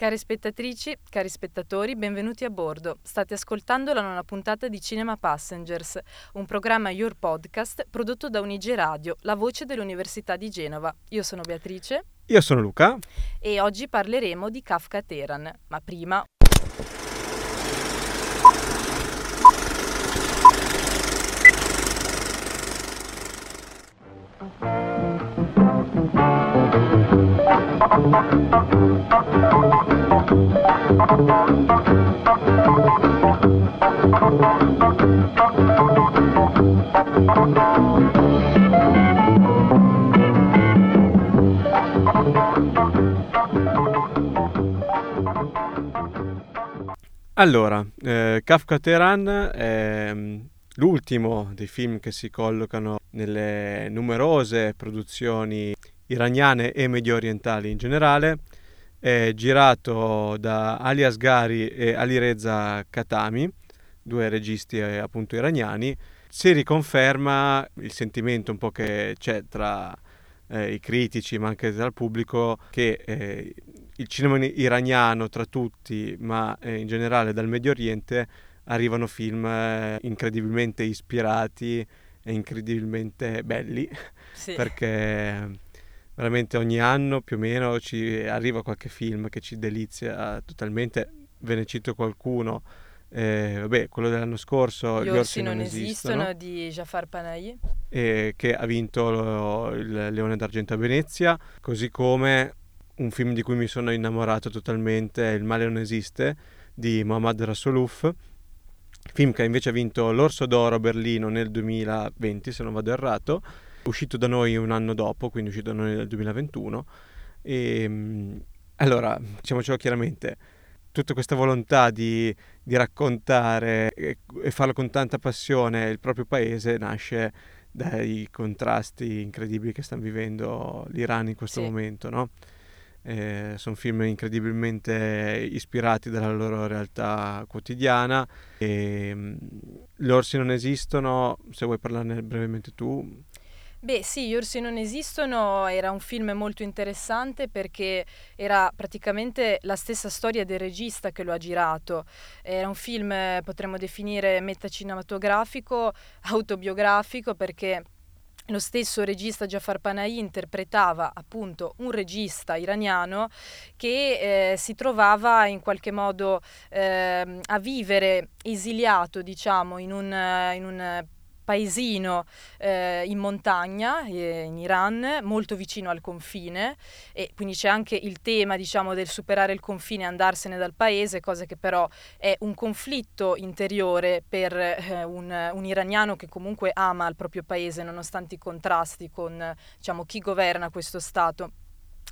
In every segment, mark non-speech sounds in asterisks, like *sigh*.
Cari spettatrici, cari spettatori, benvenuti a bordo. State ascoltando la nona puntata di Cinema Passengers, un programma Your Podcast prodotto da Unige Radio, la voce dell'Università di Genova. Io sono Beatrice. Io sono Luca. E oggi parleremo di Kafka Teran. Ma prima Allora, eh, Kafka Teheran è mm, l'ultimo dei film che si collocano nelle numerose produzioni iraniane e medio orientali in generale. È girato da Ali Asghari e Ali Reza Khatami, due registi eh, appunto iraniani. Si riconferma il sentimento un po' che c'è tra eh, i critici ma anche tra il pubblico che eh, il cinema iraniano tra tutti ma eh, in generale dal Medio Oriente arrivano film eh, incredibilmente ispirati e incredibilmente belli sì. perché veramente ogni anno più o meno ci arriva qualche film che ci delizia totalmente. Ve ne cito qualcuno. Eh, vabbè, quello dell'anno scorso, Gli orsi, orsi non, non esistono, esistono, di Jafar Panahi. Eh, che ha vinto lo, il Leone d'Argento a Venezia, così come un film di cui mi sono innamorato totalmente, Il male non esiste, di Mohammad Rasoulouf, film che invece ha vinto l'Orso d'Oro a Berlino nel 2020, se non vado errato, uscito da noi un anno dopo, quindi uscito da noi nel 2021. E, ehm, allora, diciamocelo chiaramente, tutta questa volontà di, di raccontare e, e, farlo con tanta passione il proprio paese nasce dai contrasti incredibili che sta vivendo l'Iran in questo sì. momento, no? Eh, sono film incredibilmente ispirati dalla loro realtà quotidiana e gli orsi non esistono se vuoi parlarne brevemente tu Beh sì, Gli orsi non esistono era un film molto interessante perché era praticamente la stessa storia del regista che lo ha girato. Era un film, potremmo definire, metacinematografico, autobiografico perché lo stesso regista Jafar Panahi interpretava appunto un regista iraniano che eh, si trovava in qualche modo eh, a vivere esiliato, diciamo, in un, in un paesino eh, in montagna eh, in Iran, molto vicino al confine e quindi c'è anche il tema diciamo del superare il confine e andarsene dal paese, cosa che però è un conflitto interiore per eh, un, un, iraniano che comunque ama il proprio paese nonostante i contrasti con diciamo, chi governa questo Stato.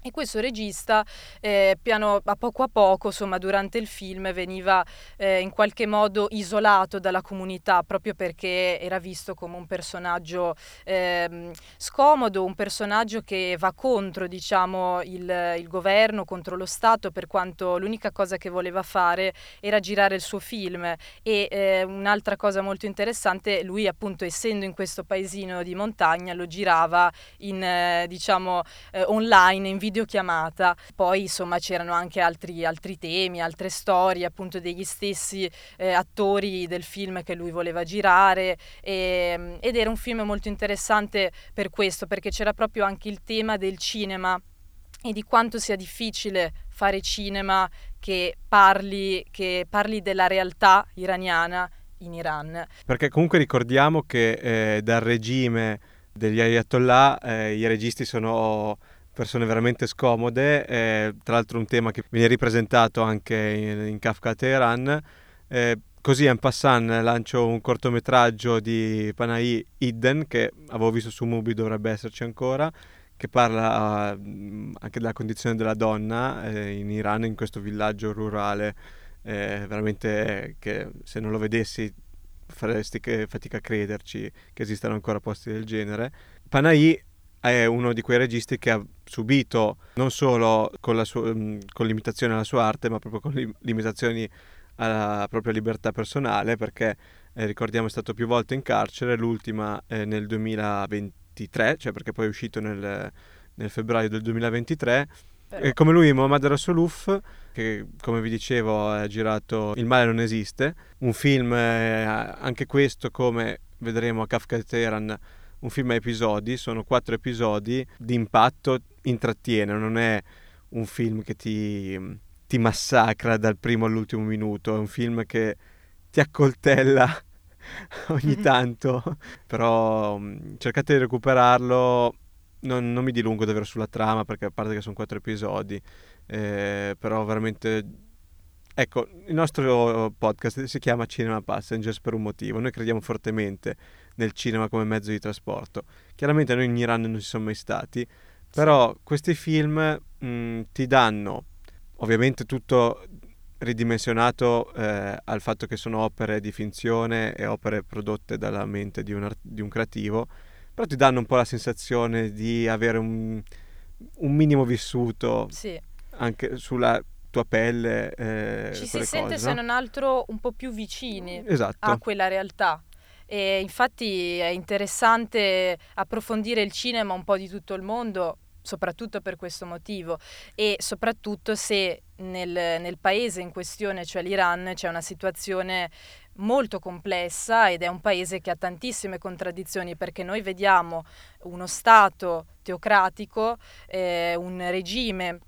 E questo regista, eh, piano, a poco a poco, insomma, durante il film veniva eh, in qualche modo isolato dalla comunità proprio perché era visto come un personaggio eh, scomodo, un personaggio che va contro, diciamo, il, il, governo, contro lo Stato, per quanto l'unica cosa che voleva fare era girare il suo film. E eh, un'altra cosa molto interessante, lui appunto essendo in questo paesino di montagna lo girava in, eh, diciamo, eh, online, in video videochiamata. Poi insomma c'erano anche altri, altri temi, altre storie appunto degli stessi eh, attori del film che lui voleva girare e, ehm, ed era un film molto interessante per questo perché c'era proprio anche il tema del cinema e di quanto sia difficile fare cinema che parli, che parli della realtà iraniana in Iran. Perché comunque ricordiamo che eh, dal regime degli Ayatollah eh, i registi sono persone veramente scomode, eh, tra l'altro un tema che viene ripresentato anche in, in Kafka Teheran. Eh, così en passant lancio un cortometraggio di Panahi Hidden che avevo visto su Mubi, dovrebbe esserci ancora, che parla uh, anche della condizione della donna eh, in Iran, in questo villaggio rurale, eh, veramente che se non lo vedessi faresti fatica a crederci che esistano ancora posti del genere. Panahi è uno di quei registi che ha subito non solo con, sua, mm, con limitazioni alla sua arte, ma proprio con lim- limitazioni alla propria libertà personale, perché eh, ricordiamo è stato più volte in carcere, l'ultima eh, nel 2023, cioè perché poi è uscito nel, nel febbraio del 2023 E come lui Mohammad Rasuluf, che come vi dicevo ha girato Il male non esiste, un film eh, anche questo come vedremo a Kafka Teheran, un film a episodi, sono quattro episodi di impatto, intrattiene, non è un film che ti, ti massacra dal primo all'ultimo minuto, è un film che ti accoltella *laughs* ogni tanto, però mm, cercate di recuperarlo. Non, non, mi dilungo davvero sulla trama perché a parte che sono quattro episodi, eh, però veramente... Ecco, il nostro podcast si chiama Cinema Passengers per un motivo. Noi crediamo fortemente nel cinema come mezzo di trasporto. Chiaramente noi in Iran non ci siamo mai stati, però questi film mh, mm, ti danno ovviamente tutto ridimensionato eh, al fatto che sono opere di finzione e opere prodotte dalla mente di un, art- di un creativo, però ti danno un po' la sensazione di avere un, un minimo vissuto sì. anche sulla tua pelle. Eh, Ci si sente cose, se no? non altro un po' più vicini esatto. a quella realtà. E infatti è interessante approfondire il cinema un po' di tutto il mondo, soprattutto per questo motivo e soprattutto se nel, nel paese in questione, cioè l'Iran, c'è una situazione molto complessa ed è un paese che ha tantissime contraddizioni perché noi vediamo uno Stato teocratico, eh, un regime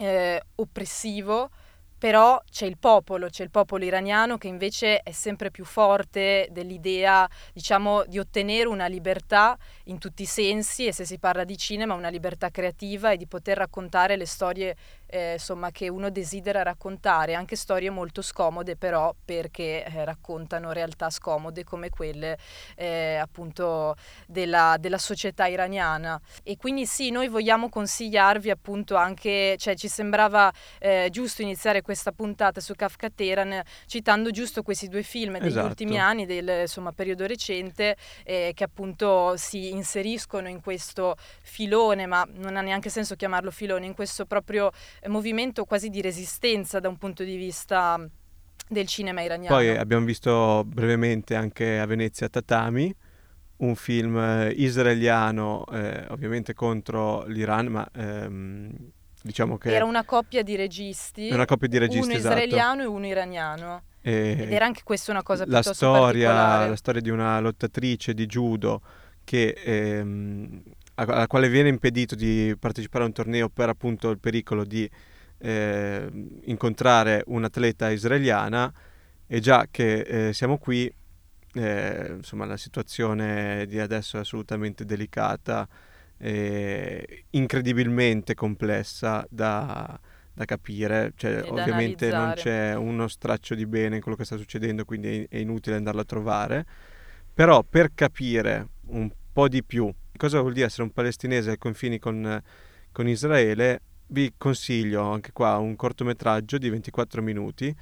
eh, oppressivo, però c'è il popolo, c'è il popolo iraniano che invece è sempre più forte dell'idea, diciamo, di ottenere una libertà in tutti i sensi e se si parla di cinema una libertà creativa e di poter raccontare le storie eh, insomma, che uno desidera raccontare, anche storie molto scomode però perché eh, raccontano realtà scomode come quelle eh, appunto della, della, società iraniana. E quindi sì, noi vogliamo consigliarvi appunto anche, cioè ci sembrava eh, giusto iniziare questa puntata su Kafka Teran citando giusto questi due film degli esatto. ultimi anni, del insomma, periodo recente, eh, che appunto si inseriscono in questo filone, ma non ha neanche senso chiamarlo filone, in questo proprio movimento quasi di resistenza da un punto di vista del cinema iraniano. Poi abbiamo visto brevemente anche a Venezia Tatami, un film eh, israeliano eh, ovviamente contro l'Iran, ma ehm, diciamo che... Era una coppia di registi, una coppia di registi uno esatto. israeliano e uno iraniano. E Ed era anche questa una cosa la piuttosto storia, la storia di una lottatrice di judo che ehm, alla quale viene impedito di partecipare a un torneo per appunto il pericolo di eh, incontrare un'atleta israeliana. E già che eh, siamo qui, eh, insomma la situazione di adesso è assolutamente delicata e incredibilmente complessa da, da capire, cioè, ovviamente non analizzare. c'è uno straccio di bene in quello che sta succedendo, quindi è, è inutile andarlo a trovare, però per capire un po' di più cosa vuol dire essere un palestinese ai confini con, con Israele, vi consiglio anche qua un cortometraggio di 24 minuti,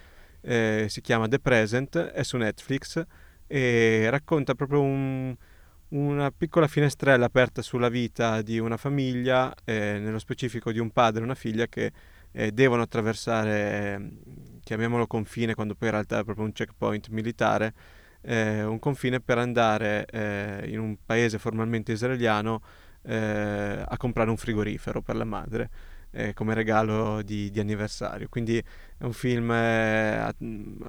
eh, si chiama The Present, è su Netflix e racconta proprio un- una piccola finestrella aperta sulla vita di una famiglia, eh, nello specifico di un padre e una figlia che eh, devono attraversare, chiamiamolo confine, quando poi in realtà è proprio un checkpoint militare, eh, un confine per andare eh, in un paese formalmente israeliano eh, a comprare un frigorifero per la madre eh, come regalo di, di anniversario. Quindi è un film eh,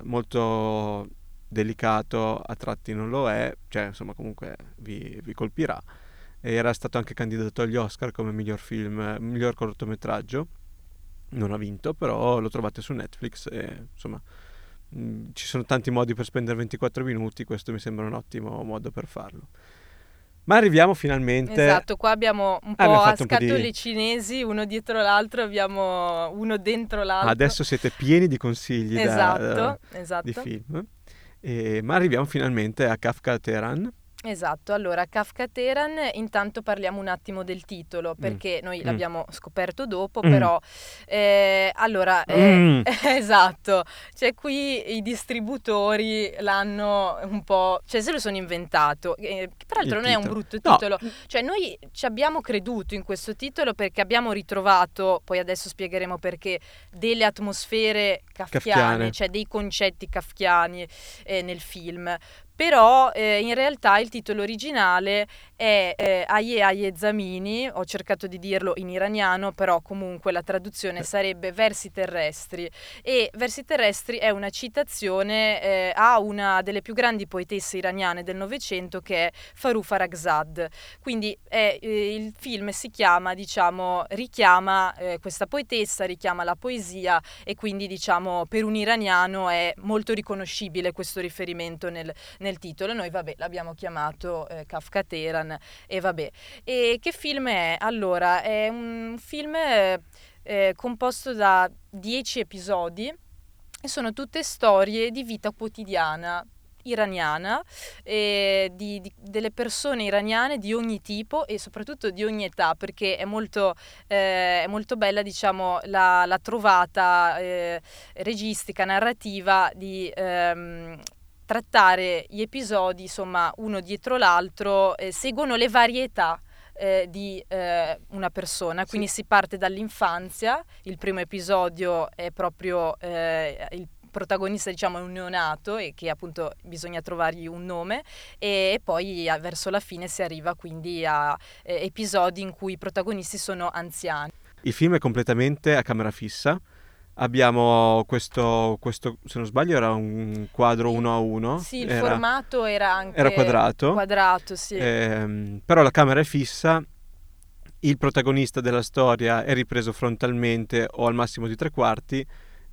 molto delicato, a tratti non lo è, cioè insomma comunque vi, vi colpirà. Era stato anche candidato agli Oscar come miglior film, miglior cortometraggio. Non ha vinto, però lo trovate su Netflix e insomma mh, ci sono tanti modi per spendere 24 minuti, questo mi sembra un ottimo modo per farlo. Ma arriviamo finalmente Esatto, qua abbiamo un po' abbiamo a po' di- scatole cinesi, uno dietro l'altro, abbiamo uno dentro l'altro. Adesso siete pieni di consigli da- esatto, da- esatto. di film. E- ma arriviamo finalmente a Kafka Teheran. Esatto, allora Kafka Teran, intanto parliamo un attimo del titolo perché noi Mm. l'abbiamo scoperto dopo, Mm. però eh, allora eh, Mm. *laughs* esatto, cioè qui i distributori l'hanno un po', cioè se lo sono inventato, eh, che peraltro Il non è un titolo. brutto No. titolo, cioè noi ci abbiamo creduto in questo titolo perché abbiamo ritrovato, poi adesso spiegheremo perché, delle atmosfere kafkiane, Kafkiane. cioè dei concetti kafkiani eh, nel film. Però eh, in realtà il titolo originale è eh, Aye Aye Zamini, ho cercato di dirlo in iraniano, però comunque la traduzione sarebbe Versi terrestri e Versi terrestri è una citazione eh, a una delle più grandi poetesse iraniane del Novecento che è Farou Faragzad. Quindi è, eh, il film si chiama, diciamo, richiama eh, questa poetessa, richiama la poesia e quindi diciamo per un iraniano è molto riconoscibile questo riferimento nel, nel titolo. Noi vabbè l'abbiamo chiamato eh, Kafka Teheran e vabbè. E che film è? Allora, è un film eh, composto da dieci episodi e sono tutte storie di vita quotidiana iraniana, eh, di, di, delle persone iraniane di ogni tipo e soprattutto di ogni età, perché è molto, eh, è molto bella diciamo, la, la trovata eh, registica, narrativa di ehm, trattare gli episodi, insomma, uno dietro l'altro, eh, seguono le varietà eh, di eh, una persona, quindi sì. si parte dall'infanzia, il primo episodio è proprio eh, il protagonista diciamo è un neonato e che appunto bisogna trovargli un nome e, poi a, verso la fine si arriva quindi a eh, episodi in cui i protagonisti sono anziani. Il film è completamente a camera fissa, Abbiamo questo, questo, se non sbaglio, era un quadro uno a uno. Sì, il era, formato era anche era quadrato. quadrato sì. eh, però la camera è fissa, il protagonista della storia è ripreso frontalmente o al massimo di tre quarti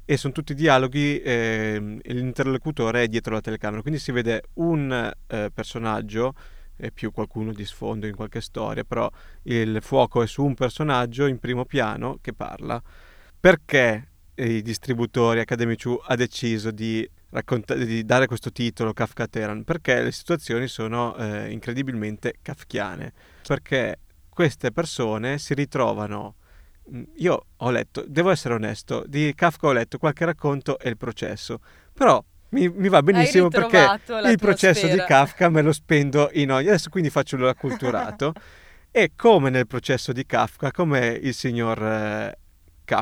e sono tutti dialoghi eh, e l'interlocutore è dietro la telecamera. Quindi si vede un eh, personaggio e più qualcuno di sfondo in qualche storia, però il fuoco è su un personaggio in primo piano che parla. Perché i distributori Academy Chu ha deciso di, racconta- di, dare questo titolo Kafka Teran perché le situazioni sono eh, incredibilmente kafkiane. Perché queste persone si ritrovano mm, io ho letto, devo essere onesto, di Kafka ho letto qualche racconto e il processo, però mi, mi va benissimo perché il processo di Kafka me lo spendo in ogni... Adesso quindi faccio l'acculturato. *laughs* E come nel processo di Kafka, come il signor eh, K,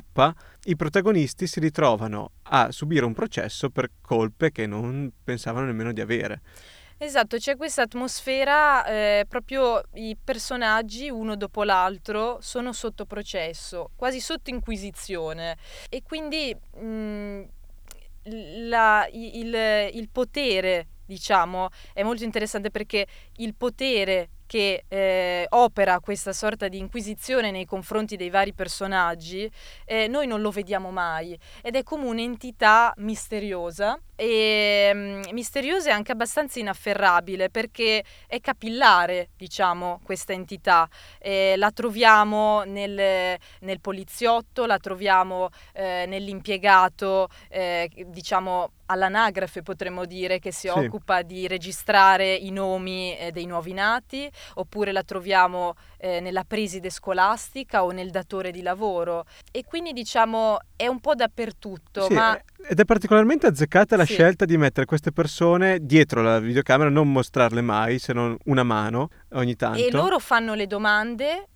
i protagonisti si ritrovano a subire un processo per colpe che non pensavano nemmeno di avere. Esatto, c'è questa atmosfera, eh, proprio i personaggi uno dopo l'altro sono sotto processo, quasi sotto inquisizione e quindi mh, mm, la, il, il potere, diciamo, è molto interessante perché il potere che eh, opera questa sorta di inquisizione nei confronti dei vari personaggi, eh, noi non lo vediamo mai ed è come un'entità misteriosa e um, misteriosa e anche abbastanza inafferrabile perché è capillare, diciamo, questa entità. Eh, la troviamo nel, nel, poliziotto, la troviamo eh, nell'impiegato, eh, diciamo, all'anagrafe potremmo dire che si sì. occupa di registrare i nomi eh, dei nuovi nati, oppure la troviamo eh, nella preside scolastica o nel datore di lavoro e quindi diciamo è un po' dappertutto. Sì, ma... Ed è particolarmente azzeccata la sì. scelta di mettere queste persone dietro la videocamera, non mostrarle mai se non una mano ogni tanto. E loro fanno le domande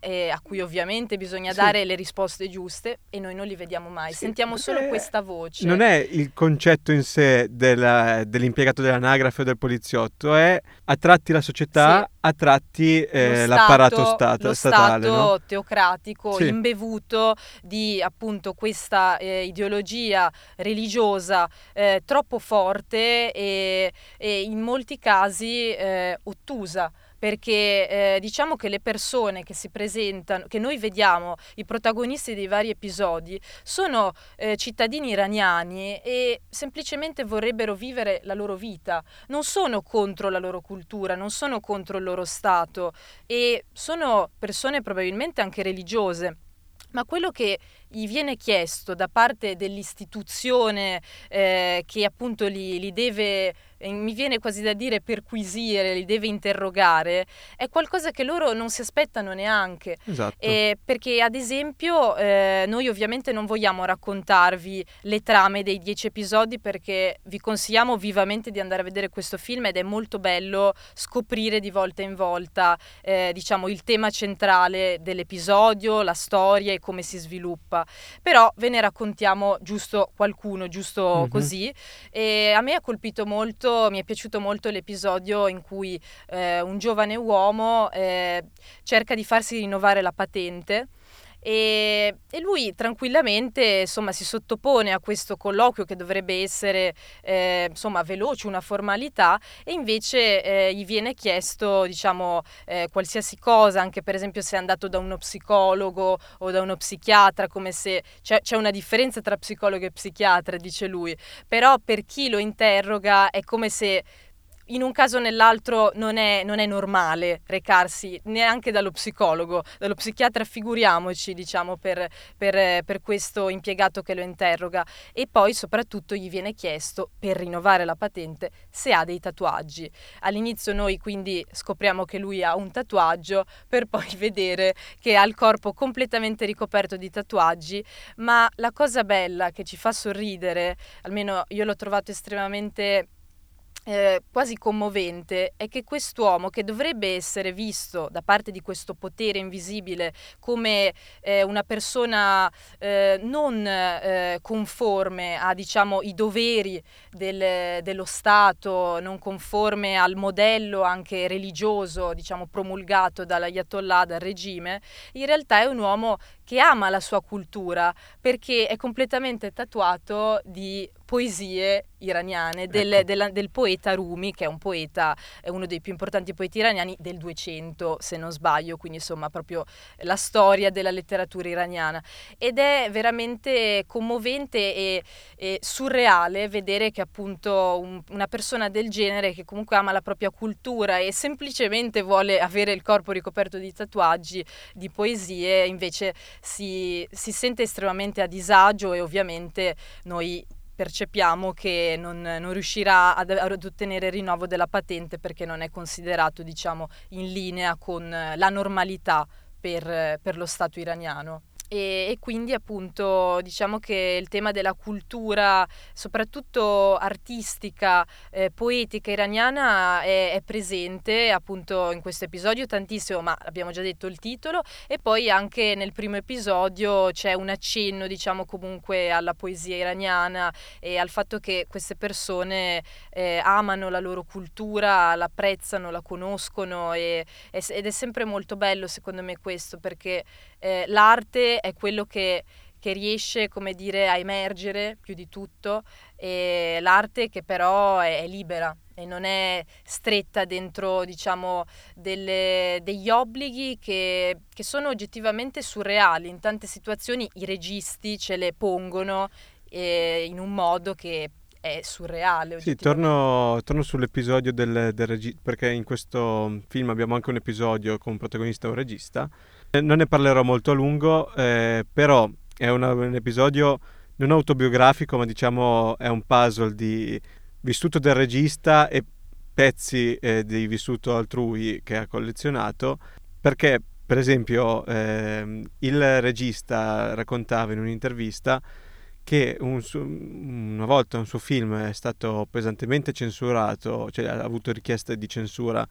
eh, a cui ovviamente bisogna sì. dare le risposte giuste e noi non li vediamo mai, sì, sentiamo solo eh, questa voce. Non è il concetto in sé della, dell'impiegato dell'anagrafe o del poliziotto, è a tratti la società, sì. a tratti eh, l'apparato stato, lo statale. Stato no? teocratico, imbevuto di appunto questa eh, ideologia religiosa eh, troppo forte e, e, in molti casi eh, ottusa perché eh, diciamo che le persone che si presentano, che noi vediamo, i protagonisti dei vari episodi, sono eh, cittadini iraniani e semplicemente vorrebbero vivere la loro vita, non sono contro la loro cultura, non sono contro il loro Stato e sono persone probabilmente anche religiose. Ma quello che gli viene chiesto da parte dell'istituzione eh, che appunto li, li deve mi viene quasi da dire perquisire, li deve interrogare, è qualcosa che loro non si aspettano neanche. Esatto. Eh, perché ad esempio eh, noi ovviamente non vogliamo raccontarvi le trame dei dieci episodi perché vi consigliamo vivamente di andare a vedere questo film ed è molto bello scoprire di volta in volta eh, diciamo il tema centrale dell'episodio, la storia e come si sviluppa sviluppa. Però ve ne raccontiamo giusto qualcuno, giusto mm-hmm. così. E a me ha colpito molto, mi è piaciuto molto l'episodio in cui eh, un giovane uomo eh, cerca di farsi rinnovare la patente e, e, lui tranquillamente insomma, si sottopone a questo colloquio che dovrebbe essere eh, insomma, veloce, una formalità e invece eh, gli viene chiesto diciamo, eh, qualsiasi cosa, anche per esempio se è andato da uno psicologo o da uno psichiatra, come se c'è, c'è una differenza tra psicologo e psichiatra, dice lui, però per chi lo interroga è come se in un caso o nell'altro non è, non è, normale recarsi neanche dallo psicologo, dallo psichiatra, figuriamoci, diciamo, per, per, per, questo impiegato che lo interroga. E poi soprattutto gli viene chiesto, per rinnovare la patente, se ha dei tatuaggi. All'inizio noi quindi scopriamo che lui ha un tatuaggio, per poi *laughs* vedere che ha il corpo completamente ricoperto di tatuaggi, ma la cosa bella che ci fa sorridere, almeno io l'ho trovato estremamente eh, quasi commovente è che quest'uomo, che dovrebbe essere visto da parte di questo potere invisibile come eh, una persona eh, non eh, conforme a diciamo, i doveri del, dello Stato, non conforme al modello anche religioso diciamo, promulgato dall'Ayatollah, dal regime, in realtà è un uomo che ama la sua cultura perché è completamente tatuato di poesie iraniane del, ecco. del, del, poeta Rumi, che è un poeta, è uno dei più importanti poeti iraniani del 200, se non sbaglio, quindi insomma proprio la storia della letteratura iraniana. Ed è veramente commovente e, e surreale vedere che appunto un, una persona del genere, che comunque ama la propria cultura e semplicemente vuole avere il corpo ricoperto di tatuaggi, di poesie, invece si, si sente estremamente a disagio e ovviamente noi percepiamo che non, non riuscirà ad, ad, ottenere il rinnovo della patente perché non è considerato diciamo, in linea con la normalità per, per lo Stato iraniano. E, e, quindi appunto diciamo che il tema della cultura, soprattutto artistica, eh, poetica iraniana è, è, presente appunto in questo episodio tantissimo, ma abbiamo già detto il titolo. E poi anche nel primo episodio c'è un accenno diciamo comunque alla poesia iraniana e al fatto che queste persone eh, amano la loro cultura, l'apprezzano, la conoscono e, ed è sempre molto bello secondo me questo perché eh, l'arte è quello che, che riesce, come dire, a emergere più di tutto, e l'arte che però è, è libera e non è stretta dentro, diciamo, delle, degli obblighi che, che sono oggettivamente surreali. In tante situazioni i registi ce le pongono eh, in un modo che è surreale. Sì, torno, torno sull'episodio del, del regista, perché in questo film abbiamo anche un episodio con un protagonista e un regista. Eh, non ne parlerò molto a lungo, eh, però è una, un episodio non autobiografico, ma diciamo è un puzzle di vissuto del regista e pezzi eh, di vissuto altrui che ha collezionato, perché per esempio eh, il regista raccontava in un'intervista che un su- una volta un suo film è stato pesantemente censurato, cioè ha avuto richieste di censura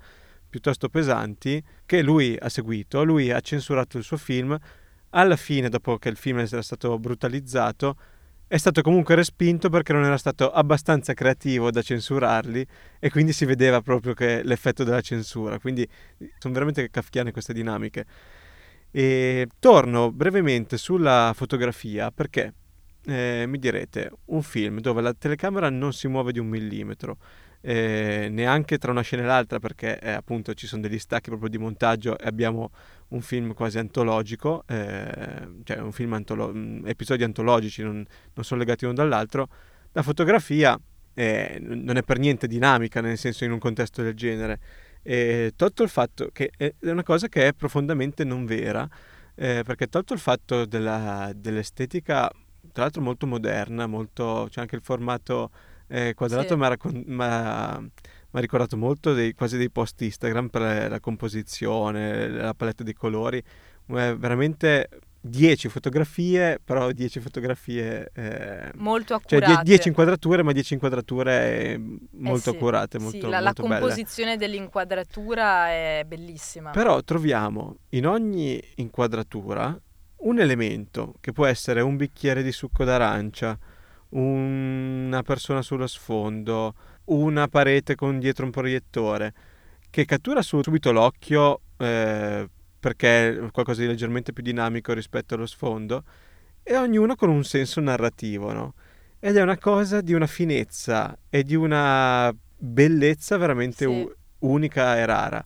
piuttosto pesanti, che lui ha seguito, lui ha censurato il suo film, alla fine, dopo che il film era stato brutalizzato, è stato comunque respinto perché non era stato abbastanza creativo da censurarli e quindi si vedeva proprio che l'effetto della censura, quindi sono veramente kafkiane queste dinamiche. E torno brevemente sulla fotografia perché eh, mi direte, un film dove la telecamera non si muove di un millimetro, eh, neanche tra una scena e l'altra perché eh, appunto ci sono degli stacchi proprio di montaggio e abbiamo un film quasi antologico, eh, cioè un film antolo- episodi antologici, non, non, sono legati uno dall'altro, la fotografia eh, non è per niente dinamica, nel senso in un contesto del genere, e tolto il fatto che è una cosa che è profondamente non vera, eh, perché tolto il fatto della, dell'estetica tra l'altro molto moderna, molto, c'è anche il formato eh, quadrato, sì. mi ha ricordato molto dei, quasi dei post Instagram per la composizione, la palette di colori, veramente 10 fotografie, però 10 fotografie eh, molto accurate. Cioè 10 inquadrature, ma 10 inquadrature molto eh sì, accurate, molto, sì, la, molto la composizione belle. dell'inquadratura è bellissima. Però troviamo in ogni inquadratura un elemento che può essere un bicchiere di succo d'arancia, una persona sullo sfondo, una parete con dietro un proiettore, che cattura subito l'occhio eh, perché è qualcosa di leggermente più dinamico rispetto allo sfondo, e ognuno con un senso narrativo, no? Ed è una cosa di una finezza e di una bellezza veramente sì. u- unica e rara.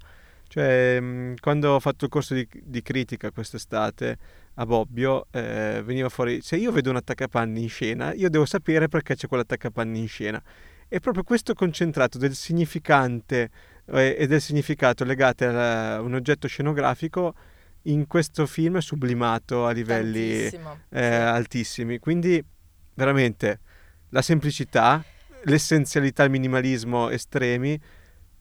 Cioè, mm, quando ho fatto il corso di, di critica quest'estate a Bobbio, eh, veniva fuori, se io vedo un attaccapanni in scena, io devo sapere perché c'è quell'attaccapanni in scena. E proprio questo concentrato del significante eh, e del significato legate a un oggetto scenografico in questo film è sublimato a livelli eh, sì. altissimi. Quindi veramente la semplicità, l'essenzialità, il minimalismo estremi,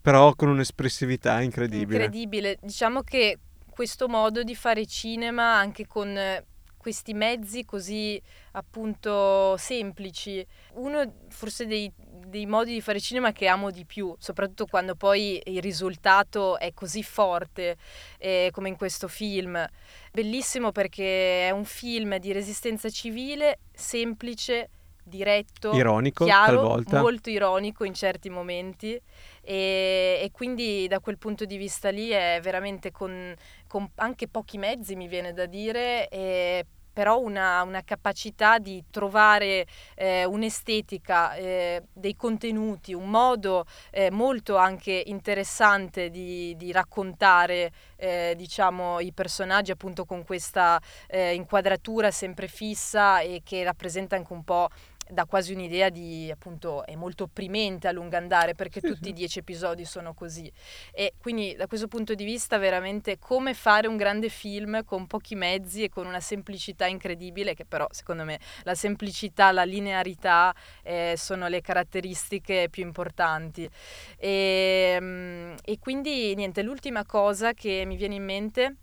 però con un'espressività incredibile. Incredibile. Diciamo che questo modo di fare cinema anche con questi mezzi così appunto semplici. Uno forse dei, dei, modi di fare cinema che amo di più, soprattutto quando poi il risultato è così forte eh, come in questo film. Bellissimo perché è un film di resistenza civile semplice diretto, ironico, chiaro, talvolta. molto ironico in certi momenti e, e, quindi da quel punto di vista lì è veramente con, con anche pochi mezzi mi viene da dire e però una, una, capacità di trovare eh, un'estetica, eh, dei contenuti, un modo eh, molto anche interessante di, di raccontare eh, diciamo, i personaggi appunto con questa eh, inquadratura sempre fissa e che rappresenta anche un po' dà quasi un'idea di appunto è molto opprimente a lungo andare perché tutti i dieci episodi sono così. E quindi da questo punto di vista veramente come fare un grande film con pochi mezzi e con una semplicità incredibile che però secondo me la semplicità, la linearità eh, sono le caratteristiche più importanti. E, ehm, e quindi niente l'ultima cosa che mi viene in mente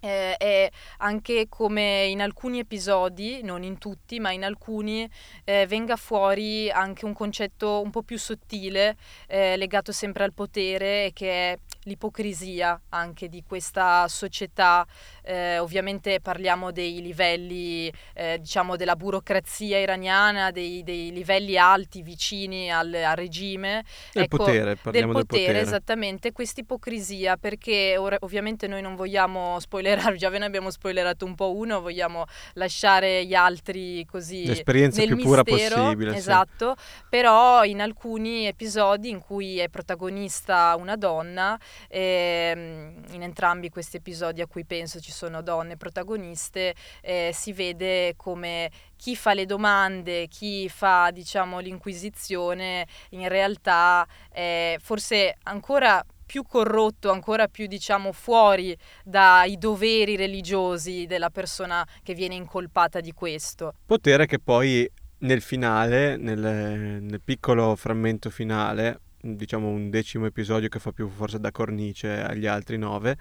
eh, è anche come in alcuni episodi, non in tutti, ma in alcuni, eh, venga fuori anche un concetto un po' più sottile, eh, legato sempre al potere, che è l'ipocrisia anche di questa società. Eh, ovviamente parliamo dei livelli, eh, diciamo, della burocrazia iraniana, dei, dei livelli alti vicini al, al regime. Del ecco, potere, parliamo del potere, del potere. esattamente, questa ipocrisia, perché ora, ovviamente noi non vogliamo spoilerare, *laughs* già ve ne abbiamo spoilerato un po' uno, vogliamo lasciare gli altri così L'esperienza nel più mistero, pura possibile. Esatto, sì. però in alcuni episodi in cui è protagonista una donna, eh, in entrambi questi episodi a cui penso ci sono donne protagoniste, eh, si vede come chi fa le domande, chi fa diciamo l'inquisizione, in realtà è forse ancora più corrotto, ancora più diciamo fuori dai doveri religiosi della persona che viene incolpata di questo. Potere che poi nel finale, nel, nel piccolo frammento finale, diciamo un decimo episodio che fa più forse da cornice agli altri nove,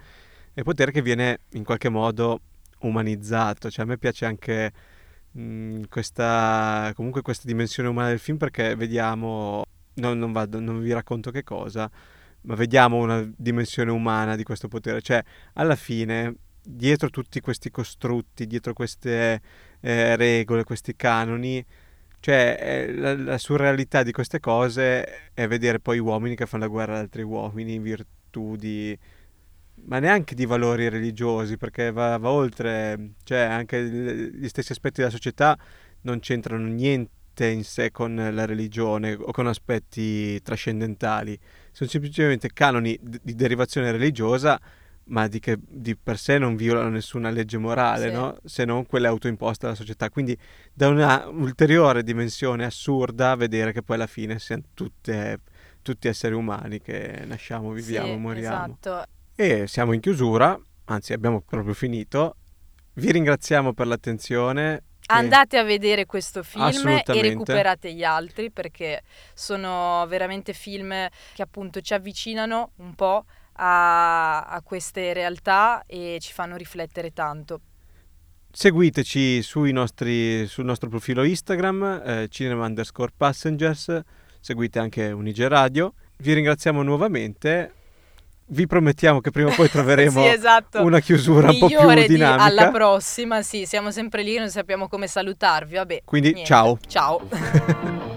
è potere che viene in qualche modo umanizzato, cioè a me piace anche mh, questa, comunque questa dimensione umana del film perché vediamo, non, non, vado, non vi racconto che cosa, ma vediamo una dimensione umana di questo potere, cioè alla fine dietro tutti questi costrutti, dietro queste eh, regole, questi canoni, cioè, eh, la, la, surrealità di queste cose è vedere poi uomini che fanno la guerra ad altri uomini in virtù di... ma neanche di valori religiosi, perché va, va oltre, cioè anche gli stessi aspetti della società non c'entrano niente in sé con la religione o con aspetti trascendentali, sono semplicemente canoni di derivazione religiosa ma di che di per sé non violano nessuna legge morale, sì. no? se non quelle autoimposte dalla società. Quindi da una ulteriore dimensione assurda vedere che poi alla fine siamo tutte, tutti esseri umani che nasciamo, viviamo, sì, moriamo. Esatto. E siamo in chiusura, anzi abbiamo proprio finito. Vi ringraziamo per l'attenzione. Andate a vedere questo film e recuperate gli altri perché sono veramente film che appunto ci avvicinano un po' a, a queste realtà e ci fanno riflettere tanto. Seguiteci nostri, sul nostro profilo Instagram, eh, cinema underscore passengers, seguite anche Unige Radio. Vi ringraziamo nuovamente vi promettiamo che prima o poi *laughs* troveremo sì, esatto. una chiusura un po' più dinamica. Di alla prossima, sì, siamo sempre lì, non sappiamo come salutarvi, vabbè. Quindi niente. ciao. Ciao. *laughs*